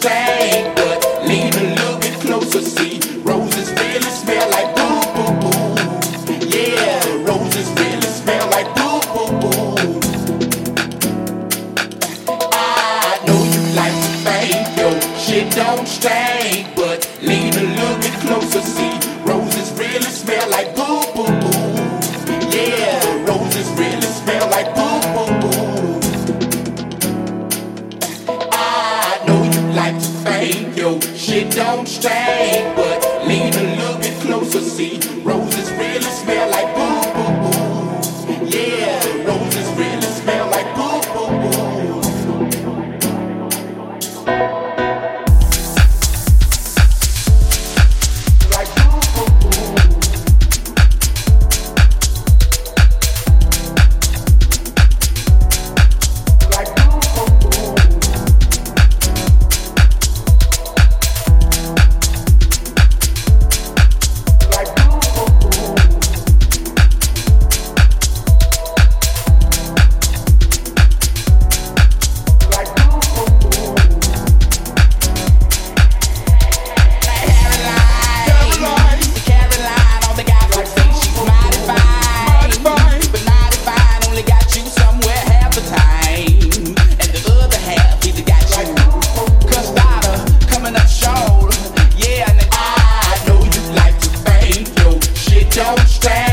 but lean a little bit closer. See, roses really smell like boo boo boo. Yeah, roses really smell like boo boo boo. I know you like to your shit don't stink, She don't stink, but lean a little bit closer. See, roses really smell like booze. don't stand.